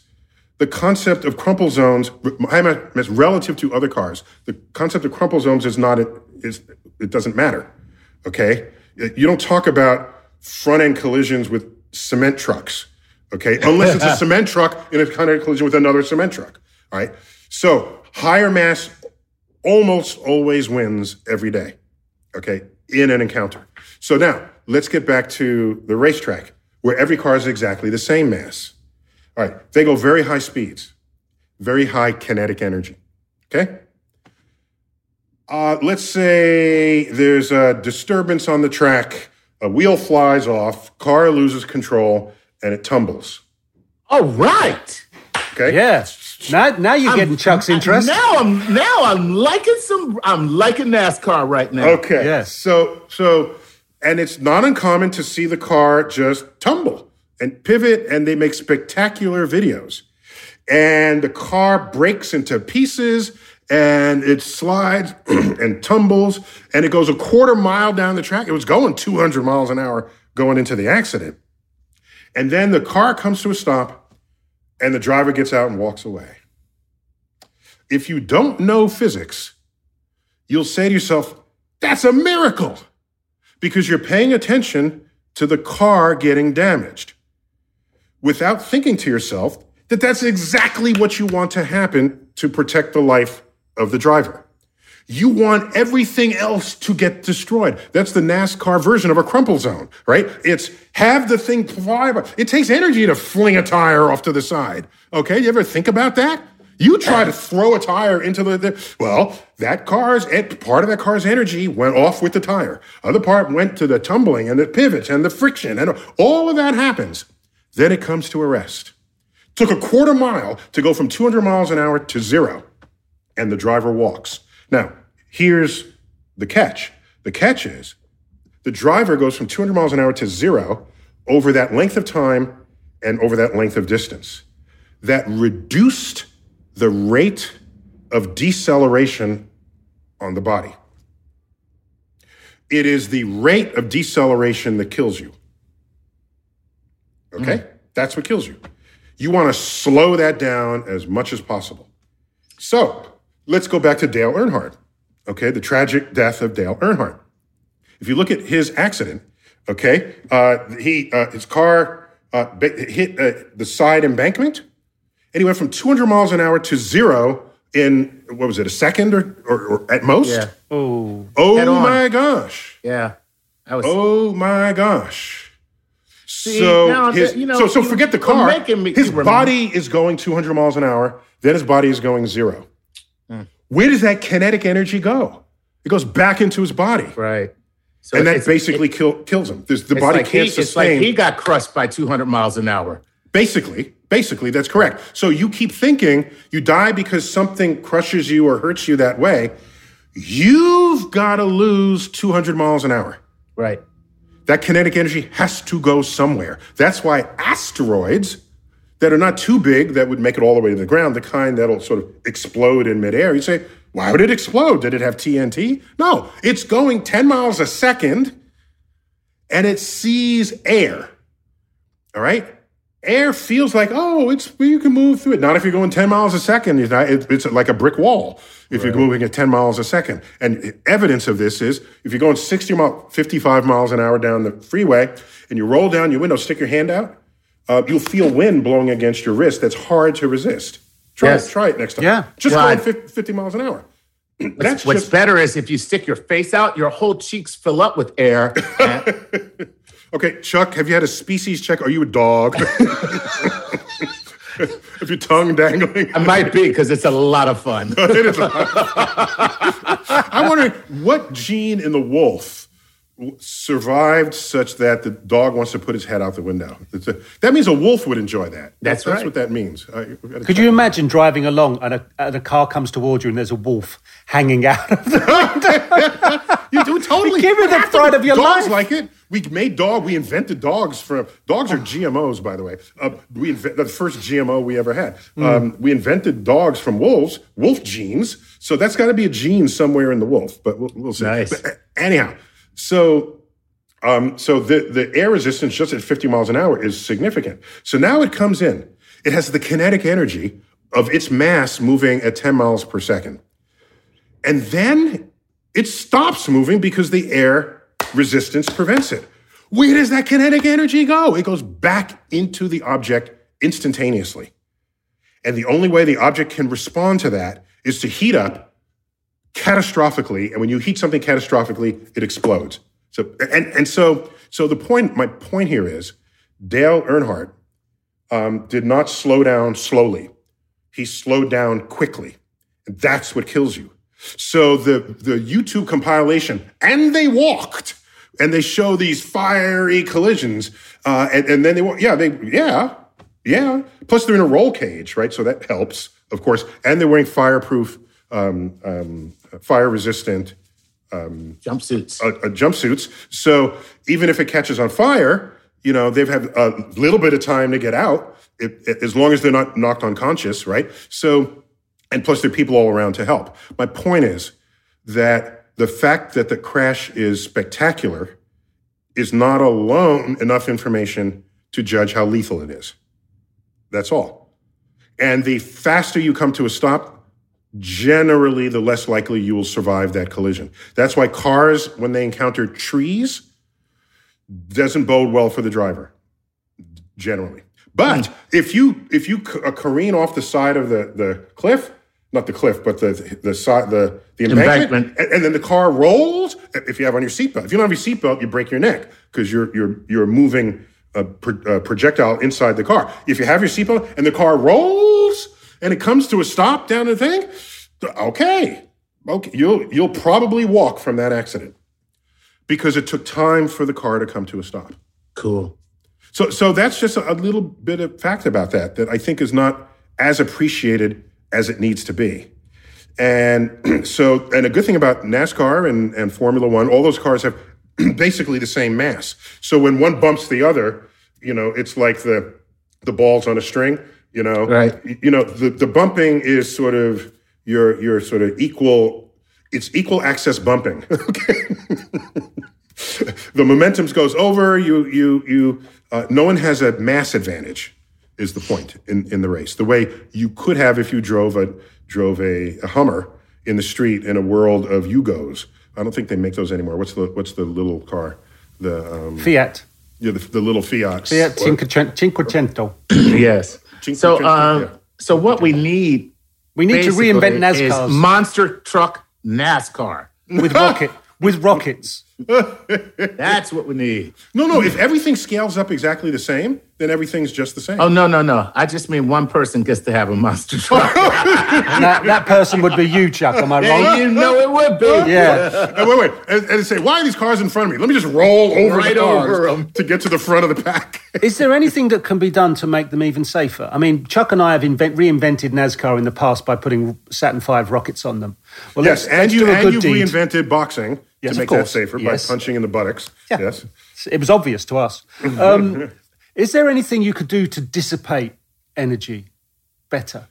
the concept of crumple zones, high mass relative to other cars, the concept of crumple zones is not, is, it doesn't matter. Okay. You don't talk about front end collisions with cement trucks. Okay. Unless it's a <laughs> cement truck in a kind of collision with another cement truck. All right. So higher mass almost always wins every day. Okay. In an encounter. So now let's get back to the racetrack where every car is exactly the same mass. All right. They go very high speeds, very high kinetic energy. Okay. Uh, let's say there's a disturbance on the track, a wheel flies off, car loses control, and it tumbles. All right. Okay. Yeah. Now, now you're getting Chuck's interest. Now I'm now I'm liking some I'm liking NASCAR right now. Okay. Yes. So so and it's not uncommon to see the car just tumble and pivot and they make spectacular videos. And the car breaks into pieces and it slides <clears throat> and tumbles and it goes a quarter mile down the track. It was going 200 miles an hour going into the accident. And then the car comes to a stop and the driver gets out and walks away. If you don't know physics, you'll say to yourself, that's a miracle because you're paying attention to the car getting damaged without thinking to yourself that that's exactly what you want to happen to protect the life of the driver. You want everything else to get destroyed. That's the NASCAR version of a crumple zone, right? It's have the thing fly by. It takes energy to fling a tire off to the side. Okay, you ever think about that? You try to throw a tire into the, the well, that car's part of that car's energy went off with the tire. Other part went to the tumbling and the pivots and the friction and all of that happens. Then it comes to a rest. Took a quarter mile to go from 200 miles an hour to zero, and the driver walks. Now, here's the catch. The catch is the driver goes from 200 miles an hour to zero over that length of time and over that length of distance. That reduced the rate of deceleration on the body. It is the rate of deceleration that kills you. Okay? Hmm. That's what kills you. You want to slow that down as much as possible. So let's go back to Dale Earnhardt. Okay, the tragic death of Dale Earnhardt. If you look at his accident, okay, uh, he uh, his car uh, hit uh, the side embankment, and he went from 200 miles an hour to zero in what was it, a second or, or, or at most? Yeah. Oh, Oh my gosh! Yeah. That was Oh my gosh! See, so his, that- you know, so so forget the car. making me- his body is going 200 miles an hour. Then his body is going zero. Hmm. Where does that kinetic energy go? It goes back into his body, right. So and that basically kill, kills him. There's- the body like can't he, sustain. It's like he got crushed by 200 miles an hour. Basically, basically, that's correct. So you keep thinking you die because something crushes you or hurts you that way. You've got to lose 200 miles an hour. Right. That kinetic energy has to go somewhere. That's why asteroids that are not too big that would make it all the way to the ground, the kind that'll sort of explode in midair, you say, why would it explode? Did it have TNT? No, it's going 10 miles a second and it sees air. All right? Air feels like, oh, it's you can move through it. Not if you're going 10 miles a second. It's, not- it- it's like a brick wall if you're moving at 10 miles a second. And evidence of this is if you're going 60 mile, 55 miles an hour down the freeway and you roll down your window, stick your hand out, uh, you'll feel wind blowing against your wrist. That's hard to resist. Try Yes. it. Try it next time. Yeah. Just Well, going 50, 50 miles an hour. <clears throat> That's What's just better is if you stick your face out, your whole cheeks fill up with air. <laughs> and- okay. Chuck, have you had a species check? Are you a dog? <laughs> Have your tongue dangling? I might be because it's a lot of fun. <laughs> I'm wondering what gene in the wolf survived such that the dog wants to put his head out the window. A- that means a wolf would enjoy that. That's that's right. what that means. I- we've got to Could you it. imagine driving along and a, and a car comes towards you and there's a wolf hanging out of the You do totally. Give me the fright of your life. dogs life. like it. We made dog. We invented dogs from dogs are GMOs, by the way. Uh, we invent, the first GMO we ever had. Hmm. Um, we invented dogs from wolves, wolf genes. So that's got to be a gene somewhere in the wolf. But we'll, we'll see. Nice. But, uh, anyhow, so um, so the the air resistance just at 50 miles an hour is significant. So now it comes in. It has the kinetic energy of its mass moving at 10 miles per second. And then it stops moving because the air resistance prevents it. Where does that kinetic energy go? It goes back into the object instantaneously. And the only way the object can respond to that is to heat up catastrophically. And when you heat something catastrophically, it explodes. So and and so so the point, my point here is Dale Earnhardt um, did not slow down slowly. He slowed down quickly. And that's what kills you. So the the YouTube compilation, and they walked, and they show these fiery collisions, uh, and, and then they wa- yeah they yeah yeah. Plus they're in a roll cage, right? So that helps, of course, and they're wearing fireproof, um, um, fire resistant Jumpsuits. uh, uh, jumpsuits. So even if it catches on fire, you know they've had a little bit of time to get out, it, it- as long as they're not knocked unconscious, right? So, and plus there are people all around to help. My point is that the fact that the crash is spectacular is not alone enough information to judge how lethal it is. That's all. And the faster you come to a stop, generally the less likely you will survive that collision. That's why cars, when they encounter trees, doesn't bode well for the driver, generally. But hmm. if you if you careen off the side of the, the cliff, not the cliff, but the the side the the embankment, Embankment. and, and then the car rolls. If you have on your seatbelt, if you don't have your seatbelt, you break your neck because you're you're you're moving a, pro- a projectile inside the car. If you have your seatbelt and the car rolls and it comes to a stop down the thing, okay, okay, you'll you'll probably walk from that accident because it took time for the car to come to a stop. Cool. So, so that's just a, a little bit of fact about that that I think is not as appreciated as it needs to be. And <clears throat> so, and a good thing about NASCAR and, and Formula One, all those cars have <clears throat> basically the same mass. So when one bumps the other, you know, it's like the the balls on a string. You know, Right. You know, the the bumping is sort of your your sort of equal. It's equal access bumping. <laughs> okay. the momentum goes over. You you you. Uh, no one has a mass advantage. Is the point in, in the race? The way you could have if you drove a drove a, a Hummer in the street in a world of Yugos. I don't think they make those anymore. What's the what's the little car? The um, Fiat. yeah, the, the little Fiat. Fiat Cinquecento. Cinquecento. yes. Cinque So, Cento, um, yeah. so what we need We need to basically reinvent is NASCARs monster truck NASCAR. with <laughs> rocket with rockets. <laughs> That's what we need. No, no. If hmm. everything scales up exactly the same, then everything's just the same. Oh no, no, no! I just mean one person gets to have a monster truck. <laughs> That, that person would be you, Chuck. Am I Yeah, wrong? you know it would be. Yeah. And wait, wait. And, and say, why are these cars in front of me? Let me just roll over Right the cars over 'em. to get to the front of the pack. Is there anything that can be done to make them even safer? I mean, Chuck and I have invent, reinvented NASCAR in the past by putting Saturn V rockets on them. Well, yes, let's, and let's you do a and good you've deed. reinvented boxing Yes, to make that safer Yes. by punching in the buttocks. Yeah. Yes. It was obvious to us. <laughs> Um, is there anything you could do to dissipate energy better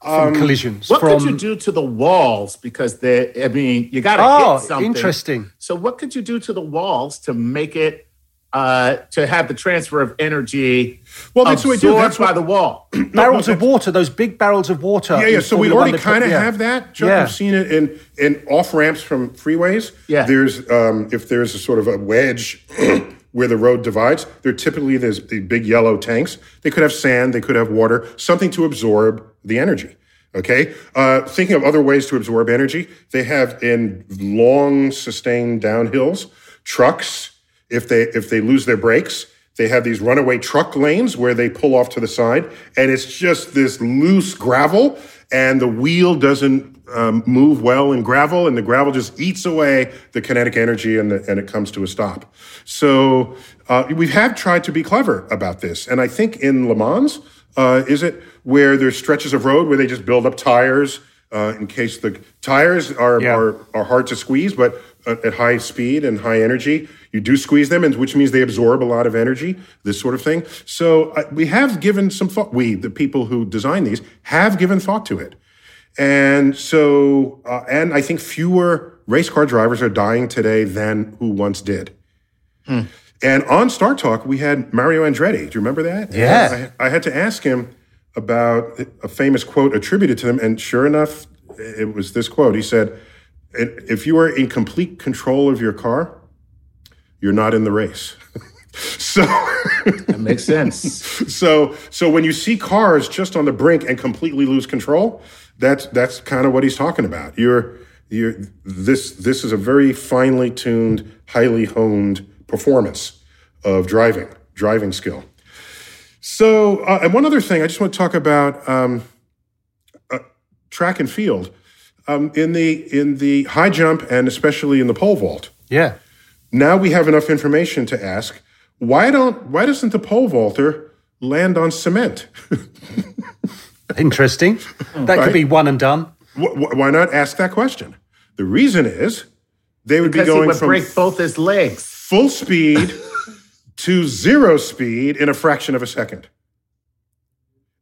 from collisions? What from, could you do to the walls? Because they, I mean, you got to Oh, hit something. interesting. So, what could you do to the walls to make it uh, to have the transfer of energy? Well, that's what we do. absorbed That's what- by the wall. <clears throat> barrels of water? Those big barrels of water. Yeah, yeah. So we already kind of yeah. have that. Chuck, Yeah. I've seen it in in off ramps from freeways. Yeah. There's um, if there's a sort of a wedge <clears throat> where the road divides, there typically there's the big yellow tanks. They could have sand, they could have water, something to absorb the energy. Okay. Uh, thinking of other ways to absorb energy, they have in long sustained downhills trucks. If they if they lose their brakes, they have these runaway truck lanes where they pull off to the side, and it's just this loose gravel, and the wheel doesn't um, move well in gravel, and the gravel just eats away the kinetic energy, and, the, and it comes to a stop. So uh, we have tried to be clever about this, and I think in Le Mans, uh, is it where there's stretches of road where they just build up tires uh, in case the tires are, Yeah. are are hard to squeeze, but at at high speed and high energy, you do squeeze them, and which means they absorb a lot of energy. This sort of thing. So uh, we have given some thought. We, the people who design these, have given thought to it, and so uh, and I think fewer race car drivers are dying today than who once did. And on StarTalk, we had Mario Andretti. Do you remember that? Yeah. I, I had to ask him about a famous quote attributed to him, and sure enough, it was this quote. He said, "If you are in complete control of your car, you're not in the race." <laughs> so, That makes sense. <laughs> so, so when you see cars just on the brink and completely lose control, that's that's kind of what he's talking about. You're you're this this is a very finely tuned, highly honed performance of driving, driving skill. So, uh, and one other thing, I just want to talk about um, uh, track and field um, in the in the high jump and especially in the pole vault. Yeah. Now we have enough information to ask why don't why doesn't the pole vaulter land on cement? <laughs> Interesting. That could be one and done. Wh- wh- why not ask that question? The reason is they would Because be he going would from break both his legs. full speed <laughs> to zero speed in a fraction of a second.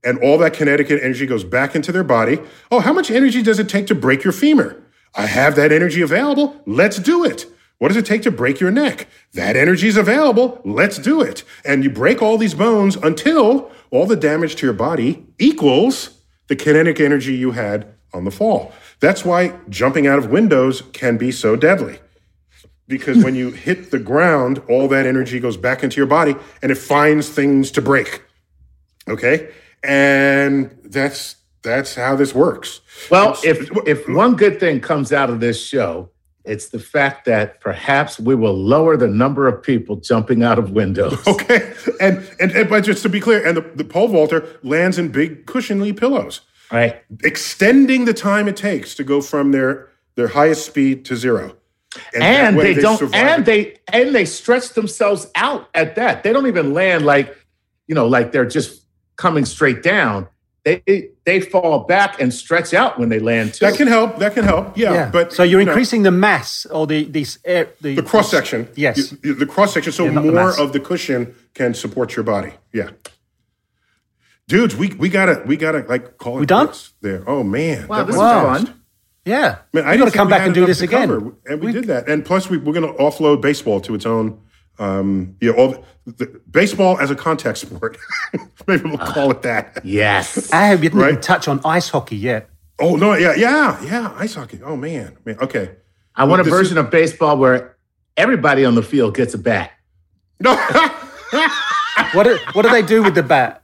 And all that kinetic energy goes back into their body. Oh, how much energy does it take to break your femur? I have that energy available. Let's do it. What does it take to break your neck? That energy is available. Let's do it. And you break all these bones until all the damage to your body equals the kinetic energy you had on the fall. That's why jumping out of windows can be so deadly because when you <laughs> hit the ground, all that energy goes back into your body and it finds things to break. Okay, and that's that's how this works. Well, if if one good thing comes out of this show, it's the fact that perhaps we will lower the number of people jumping out of windows. <laughs> Okay, and and, and but just to be clear, and the, the pole vaulter lands in big cushionly pillows, Right. extending the time it takes to go from their their highest speed to zero. that And way they, don't survive and they and they stretch themselves out at that. They don't even land like, you know, like they're just coming straight down. They they fall back and stretch out when they land too. That can help. That can help. Yeah, but so you're you know, increasing the mass or the these air, the, the cross section. Yes. the cross section, so Yeah, not the more of the cushion can support your body. Yeah, dudes, we we gotta we gotta like call it We done? quits there. Oh man, Wow, that this was was fun. Yeah, Man, I we got to come back and do enough this again. cover, and we, did that. And plus, we, we're going to offload baseball to its own. Um, you know, all the, baseball as a contact sport. <laughs> Maybe we'll call it that. Yes. I have didn't even Right. touch on ice hockey yet. Oh no, yeah, yeah, yeah. Ice hockey. Oh man, man. Okay. I want a This is- version of baseball where everybody on the field gets a bat. No, <laughs> What do, what do they do with the bat?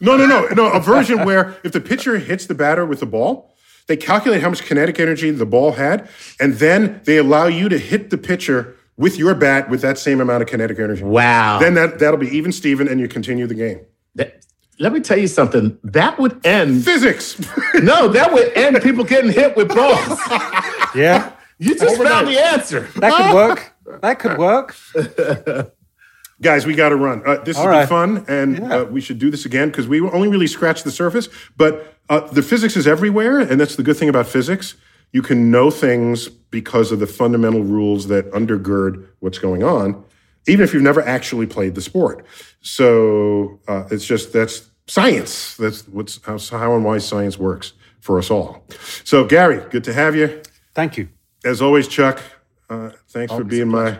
no, no, no, no. A version where if the pitcher hits the batter with the ball, they calculate how much kinetic energy the ball had, and then they allow you to hit the pitcher with your bat with that same amount of kinetic energy. Wow. Then that that'll be even Steven, and you continue the game. That- let me tell you something. That would end. Physics. <laughs> No, that would end people getting hit with balls. Yeah, You just found the answer. that could work. That could work. <laughs> Guys, we got to run. Uh, this has All been fun, and uh, we should do this again because we only really scratched the surface. But uh, the physics is everywhere, and that's the good thing about physics. You can know things because of the fundamental rules that undergird what's going on, even if you've never actually played the sport. So uh, it's just that's science. That's what's how, how and why science works for us all. So Gary, good to have you Thank you. as always, Chuck. Uh, thanks for being my,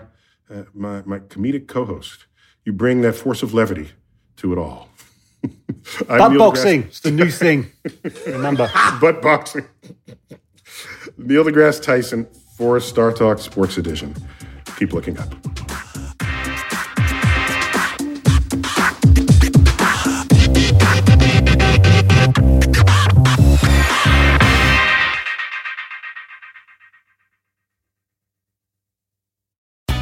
uh, my my comedic co-host. You bring that force of levity to it all. <laughs> Butt boxing. It's the new thing. <laughs> Remember. butt boxing. Neil deGrasse Tyson for StarTalk Sports Edition. Keep looking up.